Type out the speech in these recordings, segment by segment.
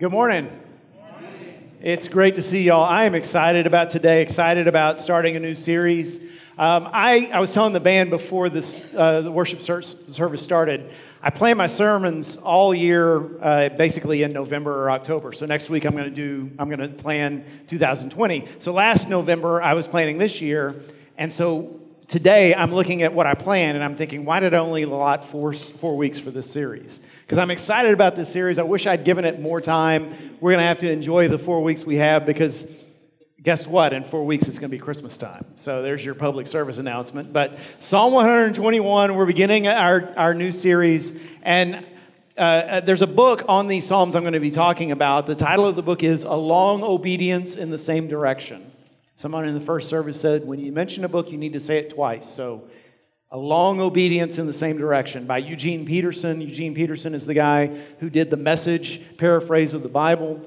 Good morning. It's great to see y'all. I am excited about today, excited about starting a new series. Um, I, I was telling the band before this, uh, the worship service started, I plan my sermons all year, uh, basically in November or October. So next week I'm going to do, I'm going to plan 2020. So last November I was planning this year, and so today I'm looking at what I planned, and I'm thinking, why did I only allot four, four weeks for this series? Because I'm excited about this series. I wish I'd given it more time. We're going to have to enjoy the four weeks we have because guess what? In four weeks, it's going to be Christmas time. So there's your public service announcement. But Psalm 121, we're beginning our, our new series. And uh, uh, there's a book on these Psalms I'm going to be talking about. The title of the book is A Long Obedience in the Same Direction. Someone in the first service said, when you mention a book, you need to say it twice. So a Long Obedience in the Same Direction by Eugene Peterson. Eugene Peterson is the guy who did the message paraphrase of the Bible.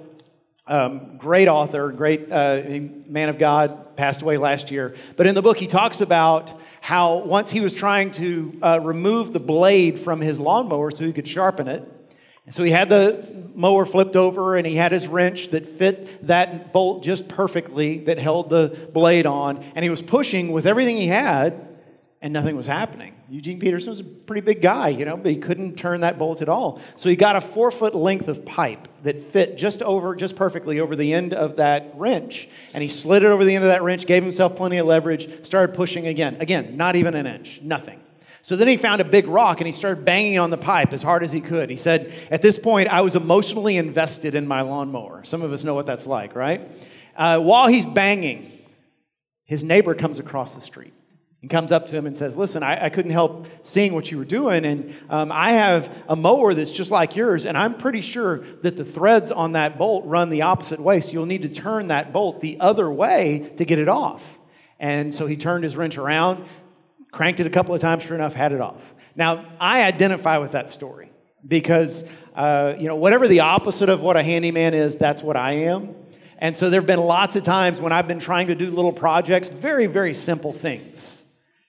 Um, great author, great uh, man of God, passed away last year. But in the book, he talks about how once he was trying to uh, remove the blade from his lawnmower so he could sharpen it. And so he had the mower flipped over and he had his wrench that fit that bolt just perfectly that held the blade on. And he was pushing with everything he had and nothing was happening. Eugene Peterson was a pretty big guy, you know, but he couldn't turn that bolt at all. So he got a four foot length of pipe that fit just over, just perfectly over the end of that wrench, and he slid it over the end of that wrench, gave himself plenty of leverage, started pushing again. Again, not even an inch, nothing. So then he found a big rock and he started banging on the pipe as hard as he could. He said, At this point, I was emotionally invested in my lawnmower. Some of us know what that's like, right? Uh, while he's banging, his neighbor comes across the street and comes up to him and says, Listen, I, I couldn't help seeing what you were doing, and um, I have a mower that's just like yours, and I'm pretty sure that the threads on that bolt run the opposite way, so you'll need to turn that bolt the other way to get it off. And so he turned his wrench around, cranked it a couple of times, sure enough, had it off. Now, I identify with that story because, uh, you know, whatever the opposite of what a handyman is, that's what I am. And so there have been lots of times when I've been trying to do little projects, very, very simple things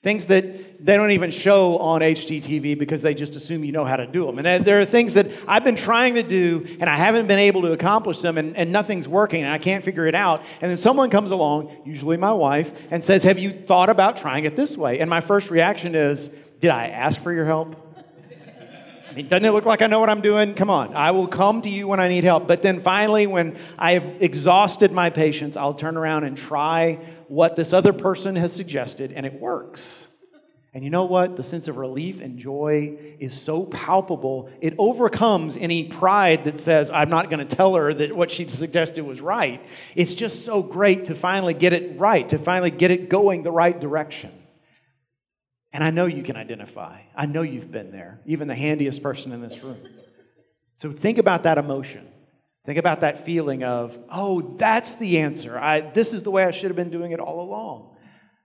Things that they don't even show on HGTV because they just assume you know how to do them. And there are things that I've been trying to do and I haven't been able to accomplish them and, and nothing's working and I can't figure it out. And then someone comes along, usually my wife, and says, Have you thought about trying it this way? And my first reaction is, Did I ask for your help? Doesn't it look like I know what I'm doing? Come on. I will come to you when I need help. But then finally, when I have exhausted my patience, I'll turn around and try what this other person has suggested, and it works. And you know what? The sense of relief and joy is so palpable, it overcomes any pride that says, I'm not going to tell her that what she suggested was right. It's just so great to finally get it right, to finally get it going the right direction. And I know you can identify. I know you've been there, even the handiest person in this room. So think about that emotion. Think about that feeling of, oh, that's the answer. I, this is the way I should have been doing it all along.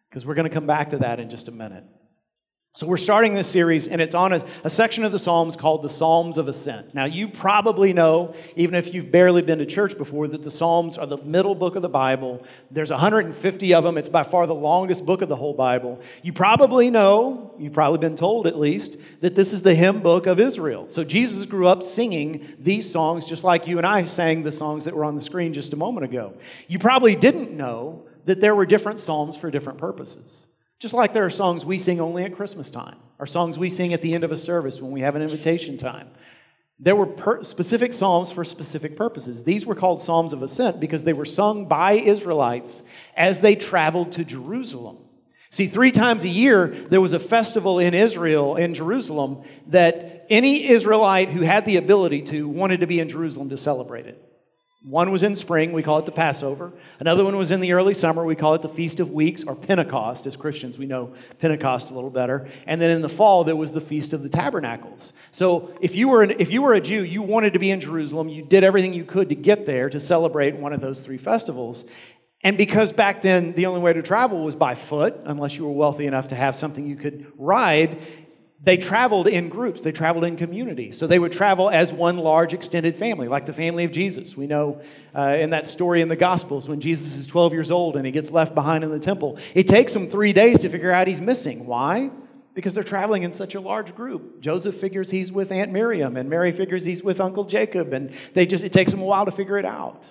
Because we're going to come back to that in just a minute. So, we're starting this series, and it's on a, a, section of the Psalms called the Psalms of Ascent. Now, you probably know, even if you've barely been to church before, that the Psalms are the middle book of the Bible. There's 150 of them. It's by far the longest book of the whole Bible. You probably know, you've probably been told at least, that this is the hymn book of Israel. So, Jesus grew up singing these songs just like you and I sang the songs that were on the screen just a moment ago. You probably didn't know that there were different Psalms for different purposes. Just like there are songs we sing only at Christmas time, or songs we sing at the end of a service when we have an invitation time. There were per- specific psalms for specific purposes. These were called Psalms of Ascent because they were sung by Israelites as they traveled to Jerusalem. See, three times a year, there was a festival in Israel, in Jerusalem, that any Israelite who had the ability to wanted to be in Jerusalem to celebrate it. One was in spring, we call it the Passover. Another one was in the early summer, we call it the Feast of Weeks or Pentecost. As Christians, we know Pentecost a little better. And then in the fall, there was the Feast of the Tabernacles. So if you were, an, if you were a Jew, you wanted to be in Jerusalem, you did everything you could to get there to celebrate one of those three festivals. And because back then the only way to travel was by foot, unless you were wealthy enough to have something you could ride, they traveled in groups, they traveled in community. So they would travel as one large extended family, like the family of Jesus. We know uh, in that story in the Gospels when Jesus is 12 years old and he gets left behind in the temple. It takes him three days to figure out he's missing. Why? Because they're traveling in such a large group. Joseph figures he's with Aunt Miriam, and Mary figures he's with Uncle Jacob, and they just it takes them a while to figure it out.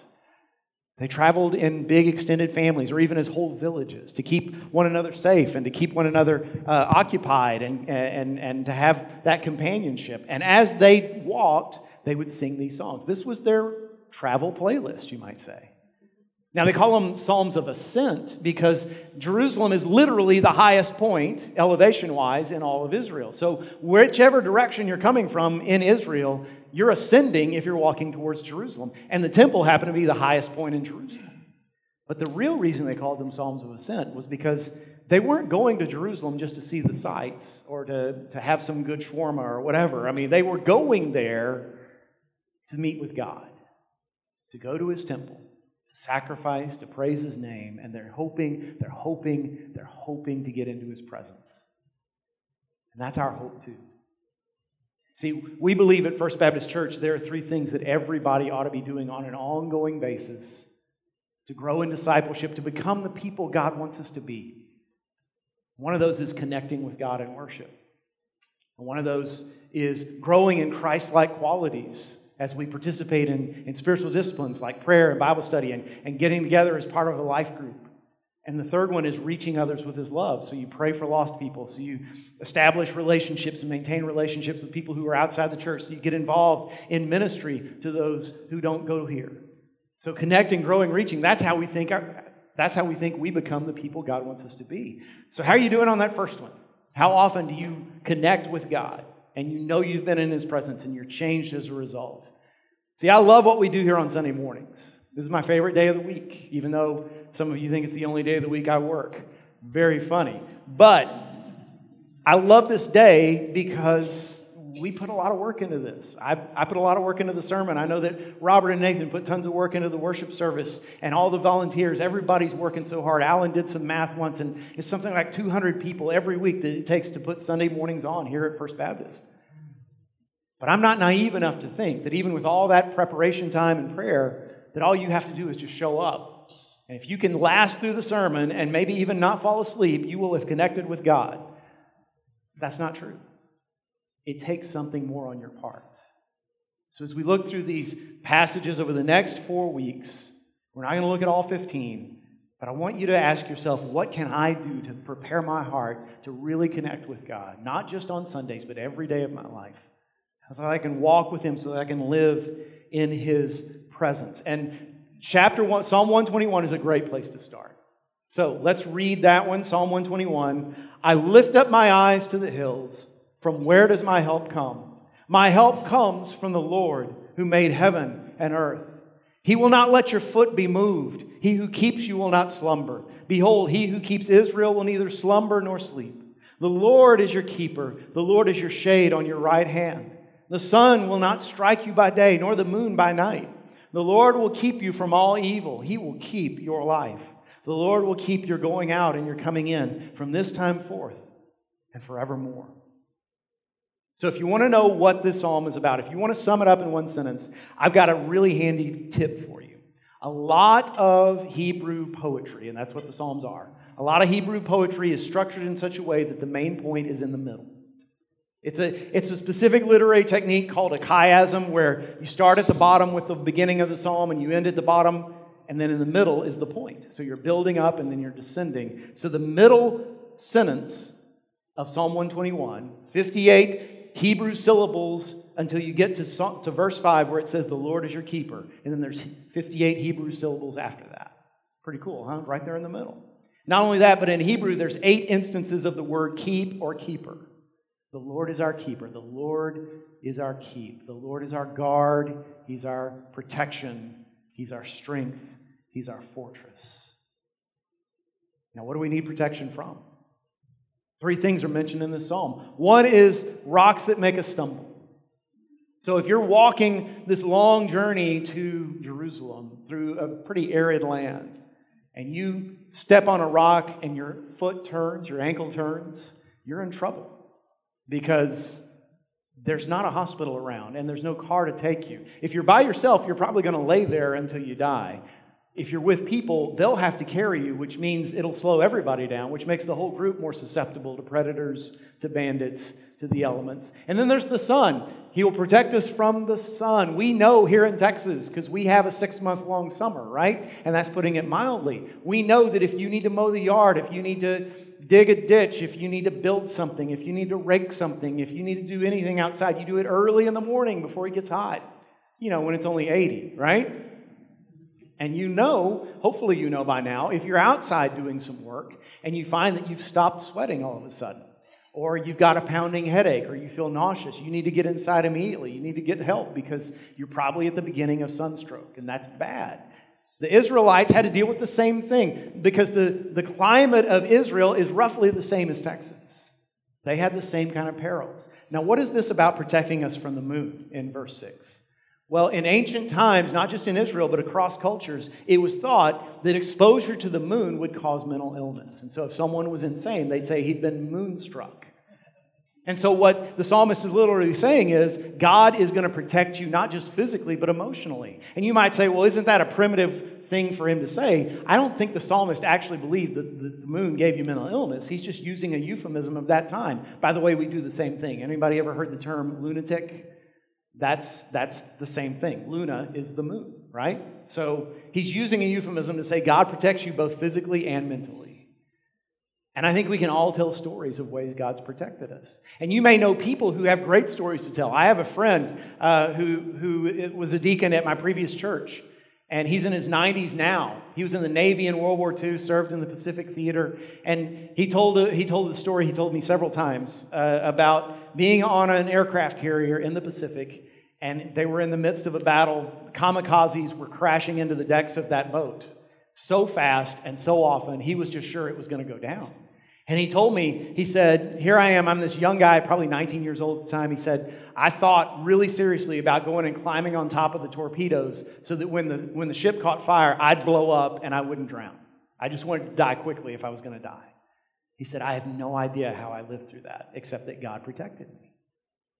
They traveled in big extended families or even as whole villages to keep one another safe and to keep one another uh, occupied and, and, and to have that companionship. And as they walked, they would sing these songs. This was their travel playlist, you might say. Now, they call them Psalms of Ascent because Jerusalem is literally the highest point, elevation wise, in all of Israel. So, whichever direction you're coming from in Israel, you're ascending if you're walking towards Jerusalem. And the temple happened to be the highest point in Jerusalem. But the real reason they called them Psalms of Ascent was because they weren't going to Jerusalem just to see the sights or to, to have some good shawarma or whatever. I mean, they were going there to meet with God, to go to his temple sacrifice to praise his name, and they're hoping, they're hoping, they're hoping to get into his presence. And that's our hope too. See, we believe at First Baptist Church there are three things that everybody ought to be doing on an ongoing basis to grow in discipleship, to become the people God wants us to be. One of those is connecting with God in worship. And one of those is growing in Christ like qualities as we participate in, in spiritual disciplines like prayer and Bible study and, and getting together as part of a life group. And the third one is reaching others with his love. So you pray for lost people. So you establish relationships and maintain relationships with people who are outside the church. So you get involved in ministry to those who don't go here. So connecting, growing, reaching, that's how we think our, that's how we think we become the people God wants us to be. So how are you doing on that first one? How often do you connect with God? And you know you've been in his presence and you're changed as a result. See, I love what we do here on Sunday mornings. This is my favorite day of the week, even though some of you think it's the only day of the week I work. Very funny. But I love this day because we put a lot of work into this. I, I put a lot of work into the sermon. I know that Robert and Nathan put tons of work into the worship service and all the volunteers. Everybody's working so hard. Alan did some math once, and it's something like 200 people every week that it takes to put Sunday mornings on here at First Baptist. But I'm not naive enough to think that even with all that preparation time and prayer, that all you have to do is just show up. And if you can last through the sermon and maybe even not fall asleep, you will have connected with God. That's not true it takes something more on your part. So, as we look through these passages over the next four weeks, we're not going to look at all 15, but I want you to ask yourself, what can I do to prepare my heart to really connect with God? Not just on Sundays, but every day of my life. So that I can walk with Him, so that I can live in His presence. And chapter one, Psalm 121 is a great place to start. So let's read that one, Psalm 121. I lift up my eyes to the hills. From where does my help come? My help comes from the Lord who made heaven and earth. He will not let your foot be moved. He who keeps you will not slumber. Behold, he who keeps Israel will neither slumber nor sleep. The Lord is your keeper. The Lord is your shade on your right hand. The sun will not strike you by day, nor the moon by night. The Lord will keep you from all evil. He will keep your life. The Lord will keep your going out and your coming in from this time forth and forevermore. So, if you want to know what this psalm is about, if you want to sum it up in one sentence, I've got a really handy tip for you. A lot of Hebrew poetry, and that's what the Psalms are, a lot of Hebrew poetry is structured in such a way that the main point is in the middle. It's a, it's a specific literary technique called a chiasm, where you start at the bottom with the beginning of the psalm and you end at the bottom, and then in the middle is the point. So you're building up and then you're descending. So the middle sentence of Psalm 121, 58 Hebrew syllables until you get to, to verse 5 where it says, The Lord is your keeper. And then there's 58 Hebrew syllables after that. Pretty cool, huh? Right there in the middle. Not only that, but in Hebrew, there's eight instances of the word keep or keeper. The Lord is our keeper. The Lord is our keep. The Lord is our guard. He's our protection. He's our strength. He's our fortress. Now, what do we need protection from? Three things are mentioned in this psalm. One is rocks that make us stumble. So if you're walking this long journey to Jerusalem through a pretty arid land, and you step on a rock and your foot turns, your ankle turns, you're in trouble because there's not a hospital around and there's no car to take you. If you're by yourself, you're probably going to lay there until you die. If you're with people, they'll have to carry you, which means it'll slow everybody down, which makes the whole group more susceptible to predators, to bandits, to the elements. And then there's the sun. He will protect us from the sun. We know here in Texas, because we have a six month long summer, right? And that's putting it mildly. We know that if you need to mow the yard, if you need to dig a ditch, if you need to build something, if you need to rake something, if you need to do anything outside, you do it early in the morning before it gets hot. You know, when it's only 80, right? And you know, hopefully you know by now, if you're outside doing some work and you find that you've stopped sweating all of a sudden, or you've got a pounding headache, or you feel nauseous, you need to get inside immediately. You need to get help because you're probably at the beginning of sunstroke, and that's bad. The Israelites had to deal with the same thing because the, the climate of Israel is roughly the same as Texas. They had the same kind of perils. Now, what is this about protecting us from the moon in verse 6? Well, in ancient times, not just in Israel, but across cultures, it was thought that exposure to the moon would cause mental illness. And so if someone was insane, they'd say he'd been moonstruck. And so what the psalmist is literally saying is God is going to protect you not just physically, but emotionally. And you might say, well, isn't that a primitive thing for him to say? I don't think the psalmist actually believed that the moon gave you mental illness. He's just using a euphemism of that time. By the way, we do the same thing. Anybody ever heard the term lunatic? That's, that's the same thing. Luna is the moon, right? So he's using a euphemism to say God protects you both physically and mentally. And I think we can all tell stories of ways God's protected us. And you may know people who have great stories to tell. I have a friend uh, who, who was a deacon at my previous church, and he's in his 90s now. He was in the Navy in World War II, served in the Pacific Theater, and he told, he told the story he told me several times uh, about being on an aircraft carrier in the Pacific and they were in the midst of a battle. Kamikazes were crashing into the decks of that boat so fast and so often, he was just sure it was going to go down. And he told me, he said, Here I am, I'm this young guy, probably 19 years old at the time. He said, I thought really seriously about going and climbing on top of the torpedoes so that when the, when the ship caught fire, I'd blow up and I wouldn't drown. I just wanted to die quickly if I was going to die. He said, I have no idea how I lived through that, except that God protected me.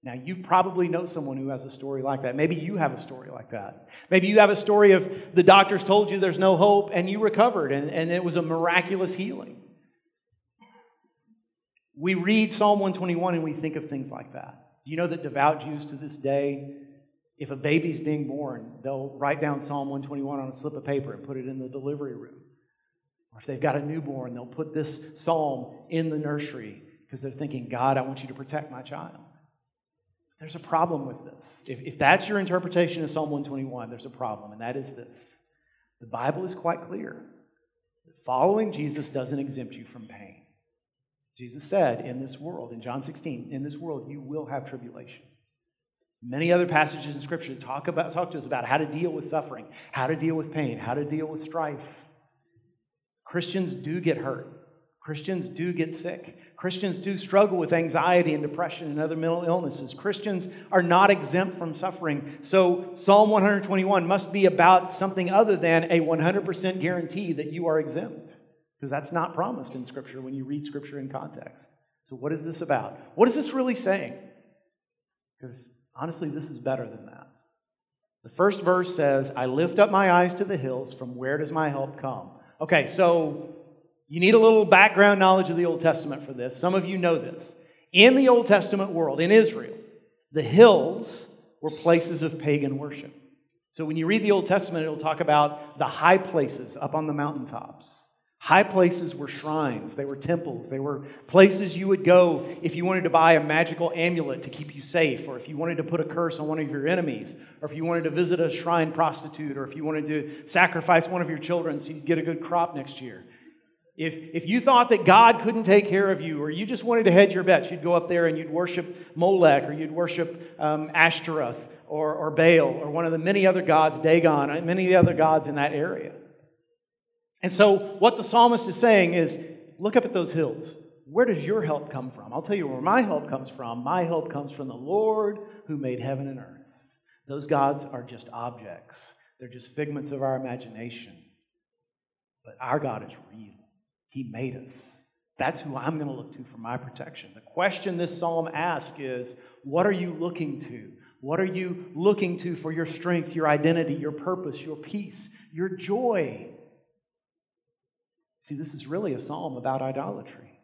Now, you probably know someone who has a story like that. Maybe you have a story like that. Maybe you have a story of the doctors told you there's no hope and you recovered and, and it was a miraculous healing. We read Psalm 121 and we think of things like that. Do you know that devout Jews to this day, if a baby's being born, they'll write down Psalm 121 on a slip of paper and put it in the delivery room? Or if they've got a newborn, they'll put this psalm in the nursery because they're thinking, God, I want you to protect my child. There's a problem with this. If, if that's your interpretation of Psalm 121, there's a problem, and that is this. The Bible is quite clear. Following Jesus doesn't exempt you from pain. Jesus said, in this world, in John 16, in this world, you will have tribulation. Many other passages in Scripture talk, about, talk to us about how to deal with suffering, how to deal with pain, how to deal with strife. Christians do get hurt, Christians do get sick. Christians do struggle with anxiety and depression and other mental illnesses. Christians are not exempt from suffering. So, Psalm 121 must be about something other than a 100% guarantee that you are exempt, because that's not promised in Scripture when you read Scripture in context. So, what is this about? What is this really saying? Because honestly, this is better than that. The first verse says, I lift up my eyes to the hills. From where does my help come? Okay, so you need a little background knowledge of the Old Testament for this. Some of you know this. In the Old Testament world, in Israel, the hills were places of pagan worship. So when you read the Old Testament, it'll talk about the high places up on the mountaintops. High places were shrines, they were temples, they were places you would go if you wanted to buy a magical amulet to keep you safe, or if you wanted to put a curse on one of your enemies, or if you wanted to visit a shrine prostitute, or if you wanted to sacrifice one of your children so you'd get a good crop next year. If, if you thought that God couldn't take care of you, or you just wanted to hedge your bets, you'd go up there and you'd worship Molech, or you'd worship um, Ashtaroth, or, or Baal, or one of the many other gods, Dagon, and many of the other gods in that area. And so, what the psalmist is saying is look up at those hills. Where does your help come from? I'll tell you where my help comes from. My help comes from the Lord who made heaven and earth. Those gods are just objects, they're just figments of our imagination. But our God is real. He made us. That's who I'm going to look to for my protection. The question this psalm asks is what are you looking to? What are you looking to for your strength, your identity, your purpose, your peace, your joy? See, this is really a psalm about idolatry.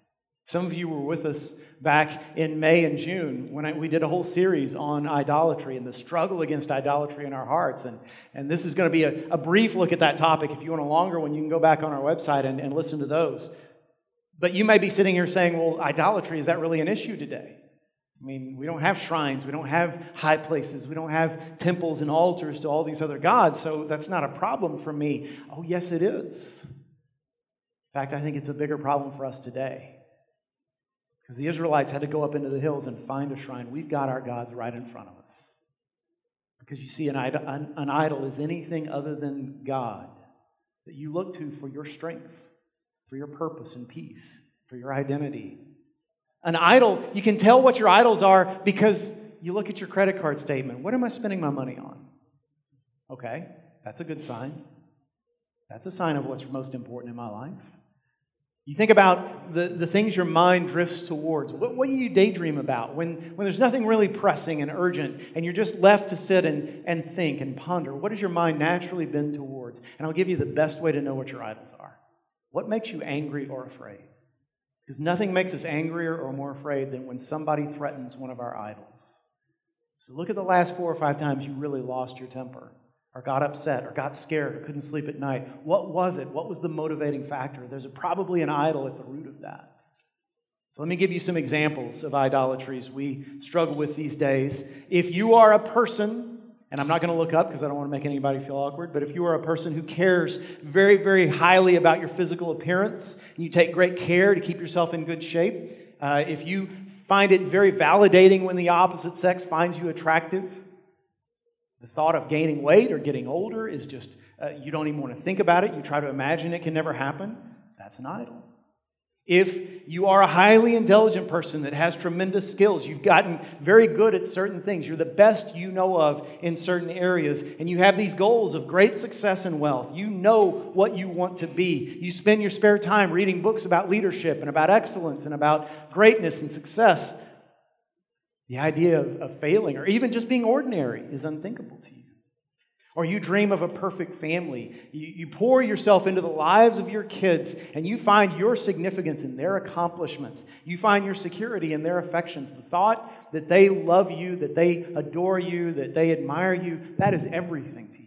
Some of you were with us back in May and June when I, we did a whole series on idolatry and the struggle against idolatry in our hearts. And, and this is going to be a, a brief look at that topic. If you want a longer one, you can go back on our website and, and listen to those. But you may be sitting here saying, well, idolatry, is that really an issue today? I mean, we don't have shrines, we don't have high places, we don't have temples and altars to all these other gods, so that's not a problem for me. Oh, yes, it is. In fact, I think it's a bigger problem for us today. Because the Israelites had to go up into the hills and find a shrine. We've got our gods right in front of us. Because you see, an idol, an idol is anything other than God that you look to for your strength, for your purpose and peace, for your identity. An idol, you can tell what your idols are because you look at your credit card statement. What am I spending my money on? Okay, that's a good sign. That's a sign of what's most important in my life. You think about the, the things your mind drifts towards. What, what do you daydream about when, when there's nothing really pressing and urgent and you're just left to sit and, and think and ponder? What does your mind naturally bend towards? And I'll give you the best way to know what your idols are. What makes you angry or afraid? Because nothing makes us angrier or more afraid than when somebody threatens one of our idols. So look at the last four or five times you really lost your temper or got upset or got scared or couldn't sleep at night. What was it? What was the motivating factor? There's probably an idol at the root of that. So let me give you some examples of idolatries we struggle with these days. If you are a person, and I'm not going to look up because I don't want to make anybody feel awkward, but if you are a person who cares very, very highly about your physical appearance, and you take great care to keep yourself in good shape, uh, if you find it very validating when the opposite sex finds you attractive, the thought of gaining weight or getting older is just, uh, you don't even want to think about it. You try to imagine it can never happen. That's an idol. If you are a highly intelligent person that has tremendous skills, you've gotten very good at certain things, you're the best you know of in certain areas, and you have these goals of great success and wealth, you know what you want to be. You spend your spare time reading books about leadership and about excellence and about greatness and success. The idea of, of failing or even just being ordinary is unthinkable to you. Or you dream of a perfect family. You, you pour yourself into the lives of your kids and you find your significance in their accomplishments. You find your security in their affections. The thought that they love you, that they adore you, that they admire you, that is everything to you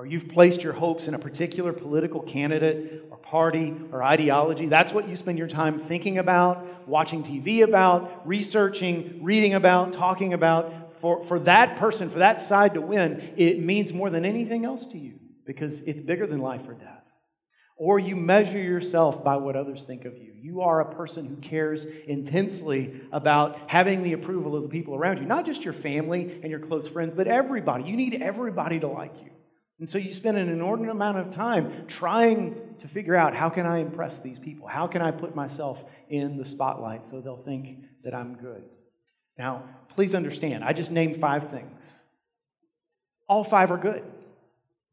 or you've placed your hopes in a particular political candidate or party or ideology, that's what you spend your time thinking about, watching TV about, researching, reading about, talking about. For, for that person, for that side to win, it means more than anything else to you because it's bigger than life or death. Or you measure yourself by what others think of you. You are a person who cares intensely about having the approval of the people around you, not just your family and your close friends, but everybody. You need everybody to like you. And so you spend an inordinate amount of time trying to figure out how can I impress these people? How can I put myself in the spotlight so they'll think that I'm good? Now, please understand, I just named five things. All five are good.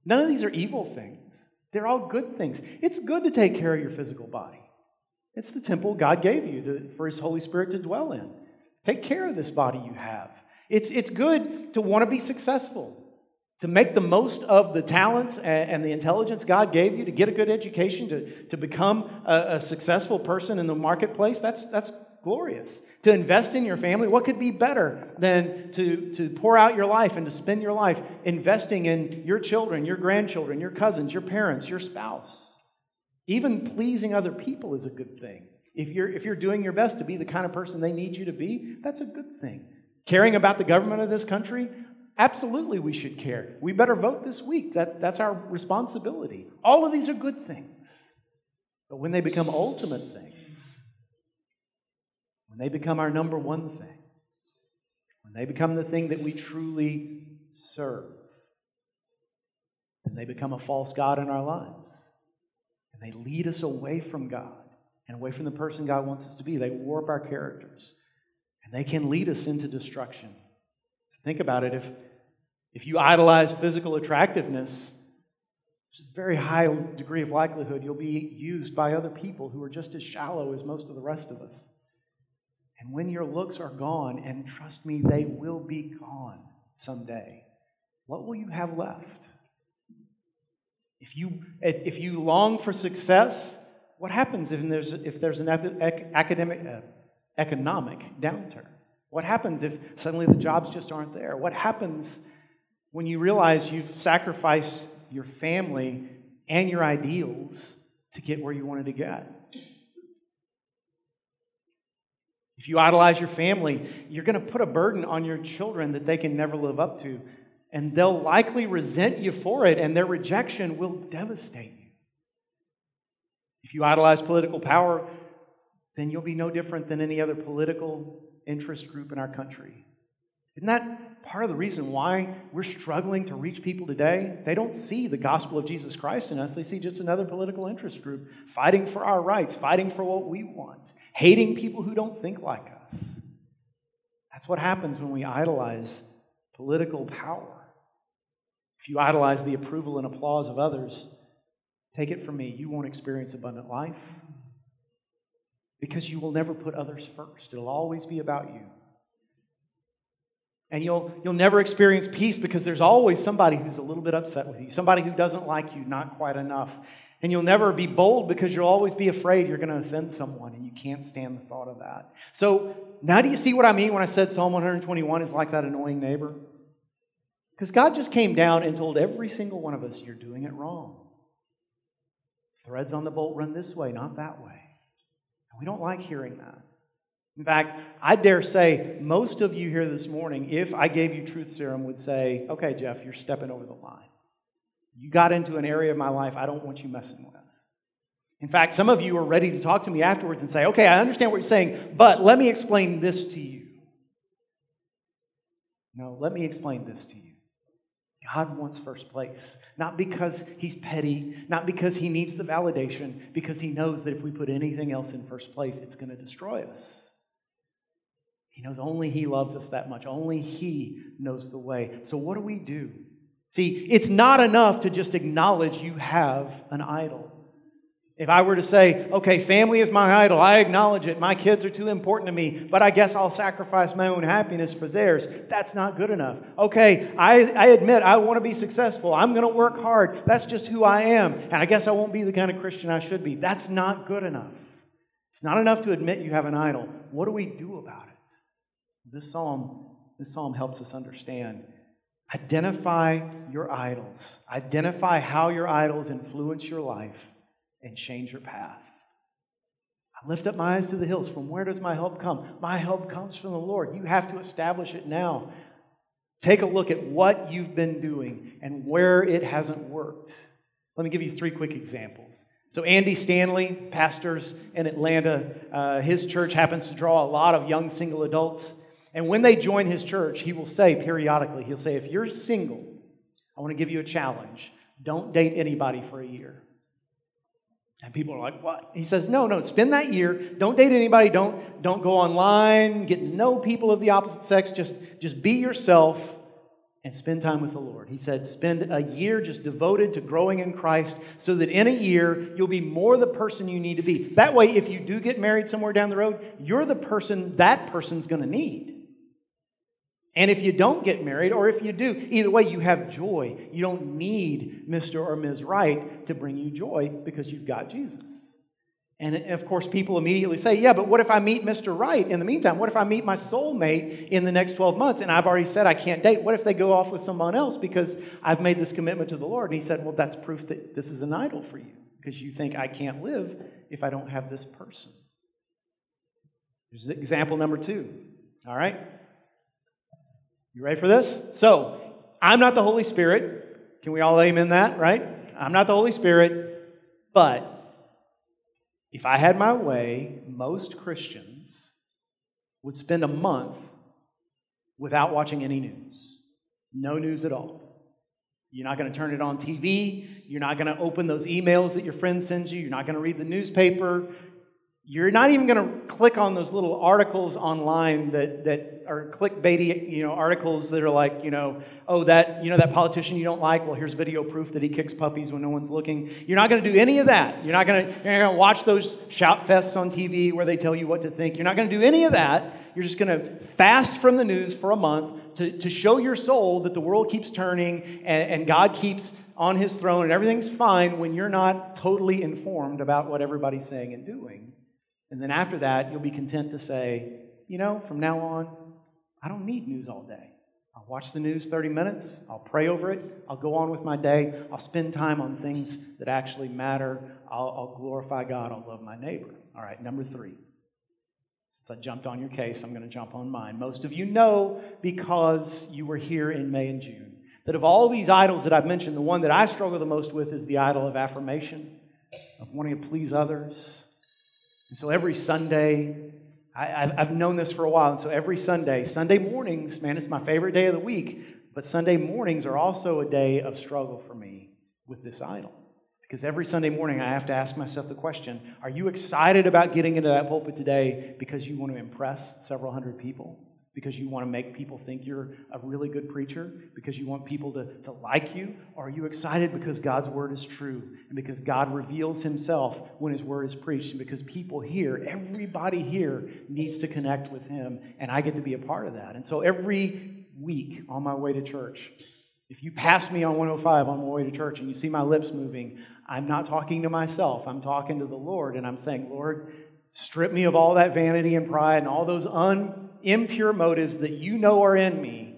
None of these are evil things. They're all good things. It's good to take care of your physical body. It's the temple God gave you to, for His Holy Spirit to dwell in. Take care of this body you have. It's, it's good to want to be successful to make the most of the talents and the intelligence God gave you, to get a good education, to, to become a, a, successful person in the marketplace, that's, that's glorious. To invest in your family, what could be better than to, to pour out your life and to spend your life investing in your children, your grandchildren, your cousins, your parents, your spouse? Even pleasing other people is a good thing. If you're, if you're doing your best to be the kind of person they need you to be, that's a good thing. Caring about the government of this country, Absolutely, we should care. We better vote this week. That, that's our responsibility. All of these are good things. But when they become ultimate things, when they become our number one thing, when they become the thing that we truly serve, then they become a false God in our lives. And they lead us away from God and away from the person God wants us to be. They warp our characters. And they can lead us into destruction. So think about it. If if you idolize physical attractiveness, there's a very high degree of likelihood you'll be used by other people who are just as shallow as most of the rest of us. And when your looks are gone, and trust me, they will be gone someday, what will you have left? If you, if you long for success, what happens if there's, if there's an academic, uh, economic downturn? What happens if suddenly the jobs just aren't there? What happens when you realize you've sacrificed your family and your ideals to get where you wanted to get? If you idolize your family, you're going to put a burden on your children that they can never live up to. And they'll likely resent you for it, and their rejection will devastate you. If you idolize political power, then you'll be no different than any other political interest group in our country. Isn't that part of the reason why we're struggling to reach people today? They don't see the gospel of Jesus Christ in us. They see just another political interest group fighting for our rights, fighting for what we want, hating people who don't think like us. That's what happens when we idolize political power. If you idolize the approval and applause of others, take it from me, you won't experience abundant life because you will never put others first. It'll always be about you. And you'll, you'll never experience peace because there's always somebody who's a little bit upset with you, somebody who doesn't like you not quite enough. And you'll never be bold because you'll always be afraid you're going to offend someone, and you can't stand the thought of that. So, now do you see what I mean when I said Psalm 121 is like that annoying neighbor? Because God just came down and told every single one of us, you're doing it wrong. Threads on the bolt run this way, not that way. And we don't like hearing that. In fact, I dare say most of you here this morning, if I gave you truth serum, would say, okay, Jeff, you're stepping over the line. You got into an area of my life I don't want you messing with. In fact, some of you are ready to talk to me afterwards and say, okay, I understand what you're saying, but let me explain this to you. No, let me explain this to you. God wants first place. Not because he's petty, not because he needs the validation, because he knows that if we put anything else in first place, it's going to destroy us. He knows only he loves us that much. Only he knows the way. So, what do we do? See, it's not enough to just acknowledge you have an idol. If I were to say, okay, family is my idol, I acknowledge it, my kids are too important to me, but I guess I'll sacrifice my own happiness for theirs, that's not good enough. Okay, I, I admit I want to be successful, I'm going to work hard, that's just who I am, and I guess I won't be the kind of Christian I should be. That's not good enough. It's not enough to admit you have an idol. What do we do about it? This psalm, this psalm helps us understand. Identify your idols. Identify how your idols influence your life and change your path. I lift up my eyes to the hills. From where does my help come? My help comes from the Lord. You have to establish it now. Take a look at what you've been doing and where it hasn't worked. Let me give you three quick examples. So, Andy Stanley, pastors in Atlanta, uh, his church happens to draw a lot of young single adults. And when they join his church, he will say periodically, he'll say, If you're single, I want to give you a challenge. Don't date anybody for a year. And people are like, what? He says, no, no, spend that year. Don't date anybody. Don't, don't go online. Get to know people of the opposite sex. Just, just be yourself and spend time with the Lord. He said, spend a year just devoted to growing in Christ so that in a year you'll be more the person you need to be. That way, if you do get married somewhere down the road, you're the person that person's going to need. And if you don't get married, or if you do, either way, you have joy. You don't need Mr. or Ms. Right to bring you joy because you've got Jesus. And of course, people immediately say, Yeah, but what if I meet Mr. Right in the meantime? What if I meet my soulmate in the next 12 months and I've already said I can't date? What if they go off with someone else because I've made this commitment to the Lord? And he said, Well, that's proof that this is an idol for you because you think I can't live if I don't have this person. Here's example number two. All right? You ready for this? So, I'm not the Holy Spirit. Can we all amen that, right? I'm not the Holy Spirit, but if I had my way, most Christians would spend a month without watching any news. No news at all. You're not going to turn it on TV. You're not going to open those emails that your friend sends you. You're not going to read the newspaper. You're not even going to click on those little articles online that, that are clickbaity, you know, articles that are like, you know, oh, that, you know, that politician you don't like, well, here's video proof that he kicks puppies when no one's looking. You're not going to do any of that. You're not going to, watch those shout fests on TV where they tell you what to think. You're not going to do any of that. You're just going to fast from the news for a month to, to show your soul that the world keeps turning and, and God keeps on his throne and everything's fine when you're not totally informed about what everybody's saying and doing. And then after that, you'll be content to say, you know, from now on, I don't need news all day. I'll watch the news 30 minutes. I'll pray over it. I'll go on with my day. I'll spend time on things that actually matter. I'll, I'll glorify God. I'll love my neighbor. All right, number three. Since I jumped on your case, I'm going to jump on mine. Most of you know because you were here in May and June that of all these idols that I've mentioned, the one that I struggle the most with is the idol of affirmation, of wanting to please others and so every Sunday, I, have known this for a while, and so every Sunday, Sunday mornings, man, it's my favorite day of the week, but Sunday mornings are also a day of struggle for me with this idol. Because every Sunday morning, I have to ask myself the question Are you excited about getting into that pulpit today because you want to impress several hundred people? Because you want to make people think you're a really good preacher, because you want people to, to like you? Or are you excited because God's word is true and because God reveals himself when his word is preached and because people here, everybody here needs to connect with him and I get to be a part of that? And so every week on my way to church, if you pass me on 105 on my way to church and you see my lips moving, I'm not talking to myself. I'm talking to the Lord and I'm saying, Lord, strip me of all that vanity and pride and all those un impure motives that you know are in me.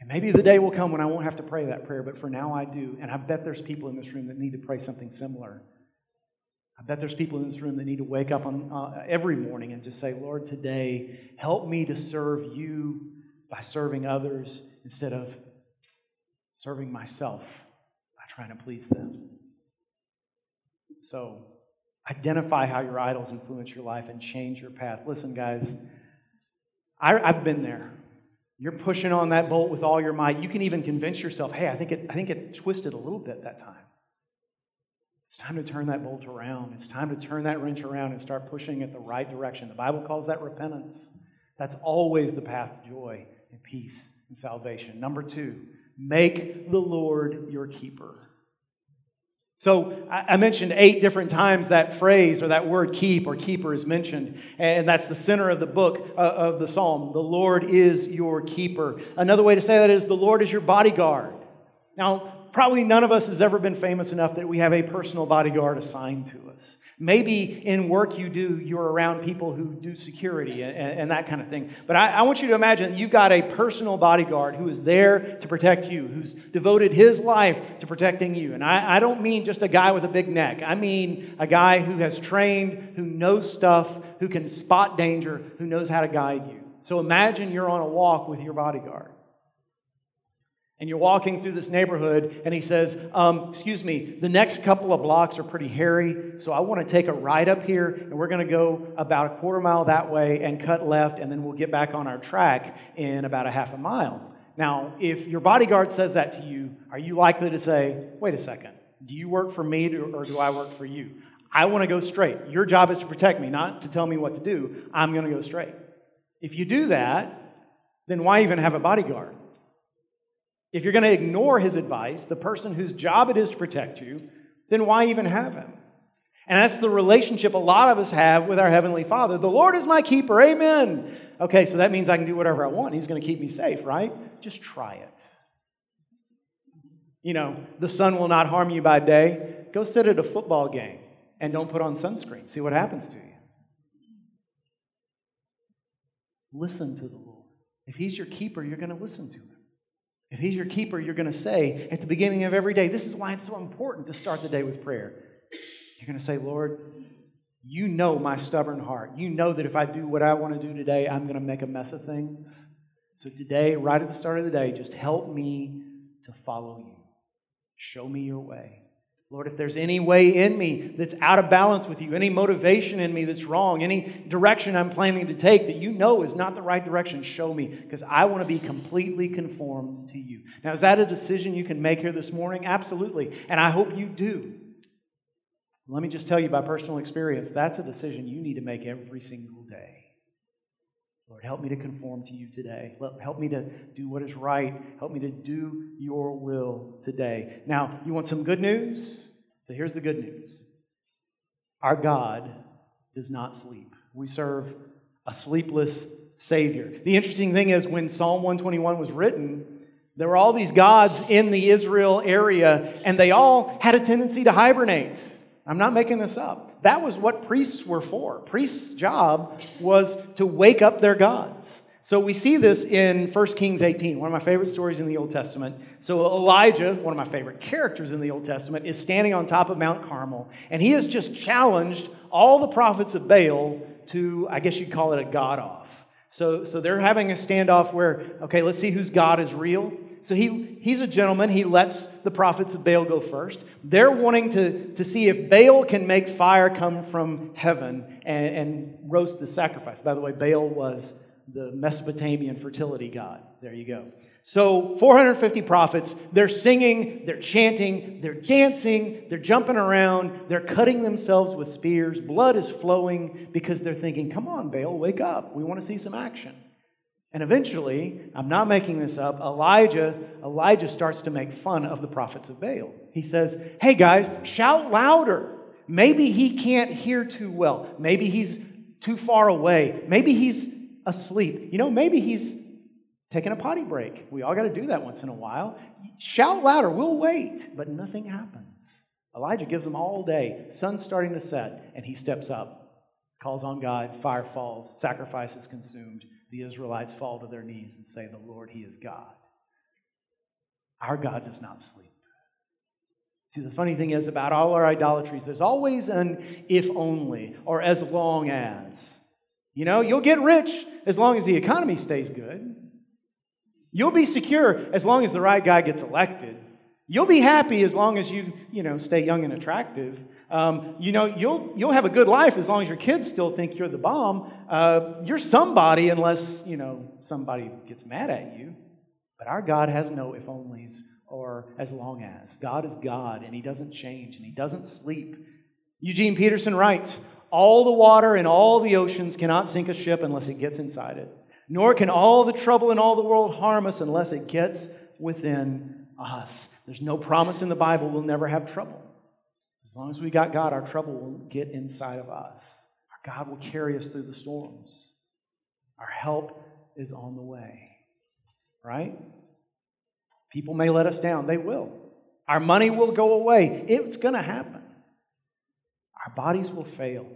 And maybe the day will come when I won't have to pray that prayer, but for now I do. And I bet there's people in this room that need to pray something similar. I bet there's people in this room that need to wake up on, uh, every morning and just say, Lord, today, help me to serve you by serving others instead of serving myself by trying to please them. So, identify how your idols influence your life and change your path. Listen, guys. I, have been there. You're pushing on that bolt with all your might. You can even convince yourself, hey, I think it, I think it twisted a little bit that time. It's time to turn that bolt around. It's time to turn that wrench around and start pushing it the right direction. The Bible calls that repentance. That's always the path to joy and peace and salvation. Number two, make the Lord your keeper. So I mentioned eight different times that phrase or that word keep or keeper is mentioned. And that's the center of the book uh, of the psalm. The Lord is your keeper. Another way to say that is the Lord is your bodyguard. Now, probably none of us has ever been famous enough that we have a personal bodyguard assigned to. Maybe in work you do, you're around people who do security and, and that kind of thing. But I, I, want you to imagine you've got a personal bodyguard who is there to protect you, who's devoted his life to protecting you. And I, I don't mean just a guy with a big neck, I mean a guy who has trained, who knows stuff, who can spot danger, who knows how to guide you. So imagine you're on a walk with your bodyguard and you're walking through this neighborhood, and he says, um, Excuse me, the next couple of blocks are pretty hairy, so I want to take a ride up here, and we're going to go about a quarter mile that way and cut left, and then we'll get back on our track in about a half a mile. Now, if your bodyguard says that to you, are you likely to say, Wait a second, do you work for me or do I work for you? I want to go straight. Your job is to protect me, not to tell me what to do. I'm going to go straight. If you do that, then why even have a bodyguard? If you're going to ignore his advice, the person whose job it is to protect you, then why even have him? And that's the relationship a lot of us have with our Heavenly Father. The Lord is my keeper. Amen. Okay, so that means I can do whatever I want. He's going to keep me safe, right? Just try it. You know, the sun will not harm you by day. Go sit at a football game and don't put on sunscreen. See what happens to you. Listen to the Lord. If He's your keeper, you're going to listen to Him. If He's your keeper, you're going to say at the beginning of every day, this is why it's so important to start the day with prayer. You're going to say, Lord, you know my stubborn heart. You know that if I do what I want to do today, I'm going to make a mess of things. So today, right at the start of the day, just help me to follow you. Show me your way. Lord, if there's any way in me that's out of balance with you, any motivation in me that's wrong, any direction I'm planning to take that you know is not the right direction, show me because I want to be completely conformed to you. Now, is that a decision you can make here this morning? Absolutely. And I hope you do. Let me just tell you by personal experience, that's a decision you need to make every single day. Lord, help me to conform to you today. Help me to do what is right. Help me to do your will today. Now, you want some good news? So here's the good news Our God does not sleep. We serve a sleepless Savior. The interesting thing is, when Psalm 121 was written, there were all these gods in the Israel area, and they all had a tendency to hibernate. I'm not making this up. That was what priests were for. Priests' job was to wake up their gods. So we see this in 1 Kings 18, one of my favorite stories in the Old Testament. So Elijah, one of my favorite characters in the Old Testament, is standing on top of Mount Carmel, and he has just challenged all the prophets of Baal to, I guess you'd call it a god off. So, so they're having a standoff where, okay, let's see whose God is real. So he, he's a gentleman. He lets the prophets of Baal go first. They're wanting to, to see if Baal can make fire come from heaven and, and roast the sacrifice. By the way, Baal was the Mesopotamian fertility god. There you go. So, 450 prophets, they're singing, they're chanting, they're dancing, they're jumping around, they're cutting themselves with spears. Blood is flowing because they're thinking, come on, Baal, wake up. We want to see some action. And eventually, I'm not making this up, Elijah, Elijah starts to make fun of the prophets of Baal. He says, Hey guys, shout louder. Maybe he can't hear too well. Maybe he's too far away. Maybe he's asleep. You know, maybe he's taking a potty break. We all got to do that once in a while. Shout louder, we'll wait. But nothing happens. Elijah gives them all day. Sun's starting to set, and he steps up, calls on God, fire falls, sacrifice is consumed the Israelites fall to their knees and say, The Lord, He is God. Our God does not sleep. See, the funny thing is about all our idolatries, there's always an if only or as long as. You know, you'll get rich as long as the economy stays good. You'll be secure as long as the right guy gets elected. You'll be happy as long as you, you know, stay young and attractive. Um, you know, you'll, you'll have a good life as long as your kids still think you're the bomb. Uh, you're somebody unless, you know, somebody gets mad at you. But our God has no if onlys or as long as. God is God, and He doesn't change, and He doesn't sleep. Eugene Peterson writes All the water in all the oceans cannot sink a ship unless it gets inside it, nor can all the trouble in all the world harm us unless it gets within us. There's no promise in the Bible we'll never have trouble. As long as we got God, our trouble will get inside of us. Our God will carry us through the storms. Our help is on the way. Right? People may let us down. They will. Our money will go away. It's going to happen. Our bodies will fail.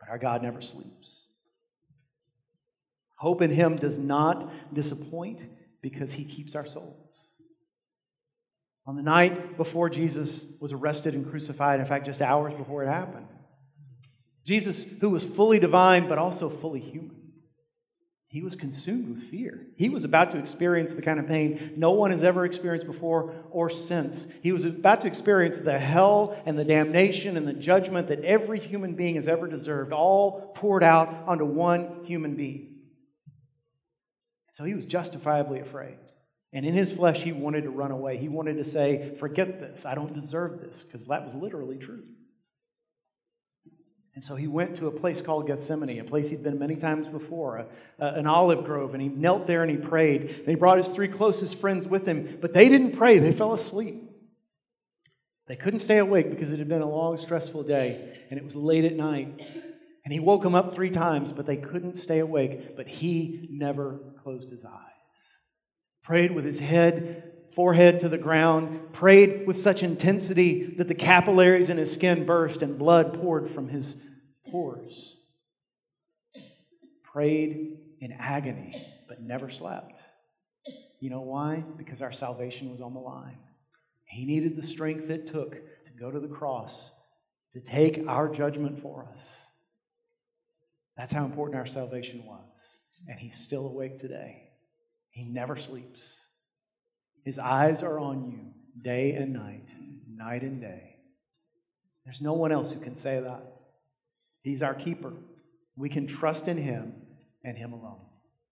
But our God never sleeps. Hope in Him does not disappoint because He keeps our souls. On the night before Jesus was arrested and crucified, in fact, just hours before it happened, Jesus, who was fully divine but also fully human, he was consumed with fear. He was about to experience the kind of pain no one has ever experienced before or since. He was about to experience the hell and the damnation and the judgment that every human being has ever deserved, all poured out onto one human being. So he was justifiably afraid. And in his flesh, he wanted to run away. He wanted to say, Forget this. I don't deserve this, because that was literally true. And so he went to a place called Gethsemane, a place he'd been many times before, a, a, an olive grove, and he knelt there and he prayed. And he brought his three closest friends with him, but they didn't pray, they fell asleep. They couldn't stay awake because it had been a long, stressful day, and it was late at night. And he woke them up three times, but they couldn't stay awake. But he never closed his eyes prayed with his head, forehead to the ground, prayed with such intensity that the capillaries in his skin burst and blood poured from his pores. Prayed in agony, but never slept. You know why? Because our salvation was on the line. He needed the strength it took to go to the cross, to take our judgment for us. That's how important our salvation was. And he's still awake today. He never sleeps. His eyes are on you day and night, night and day. There's no one else who can say that. He's our keeper. We can trust in him and him alone.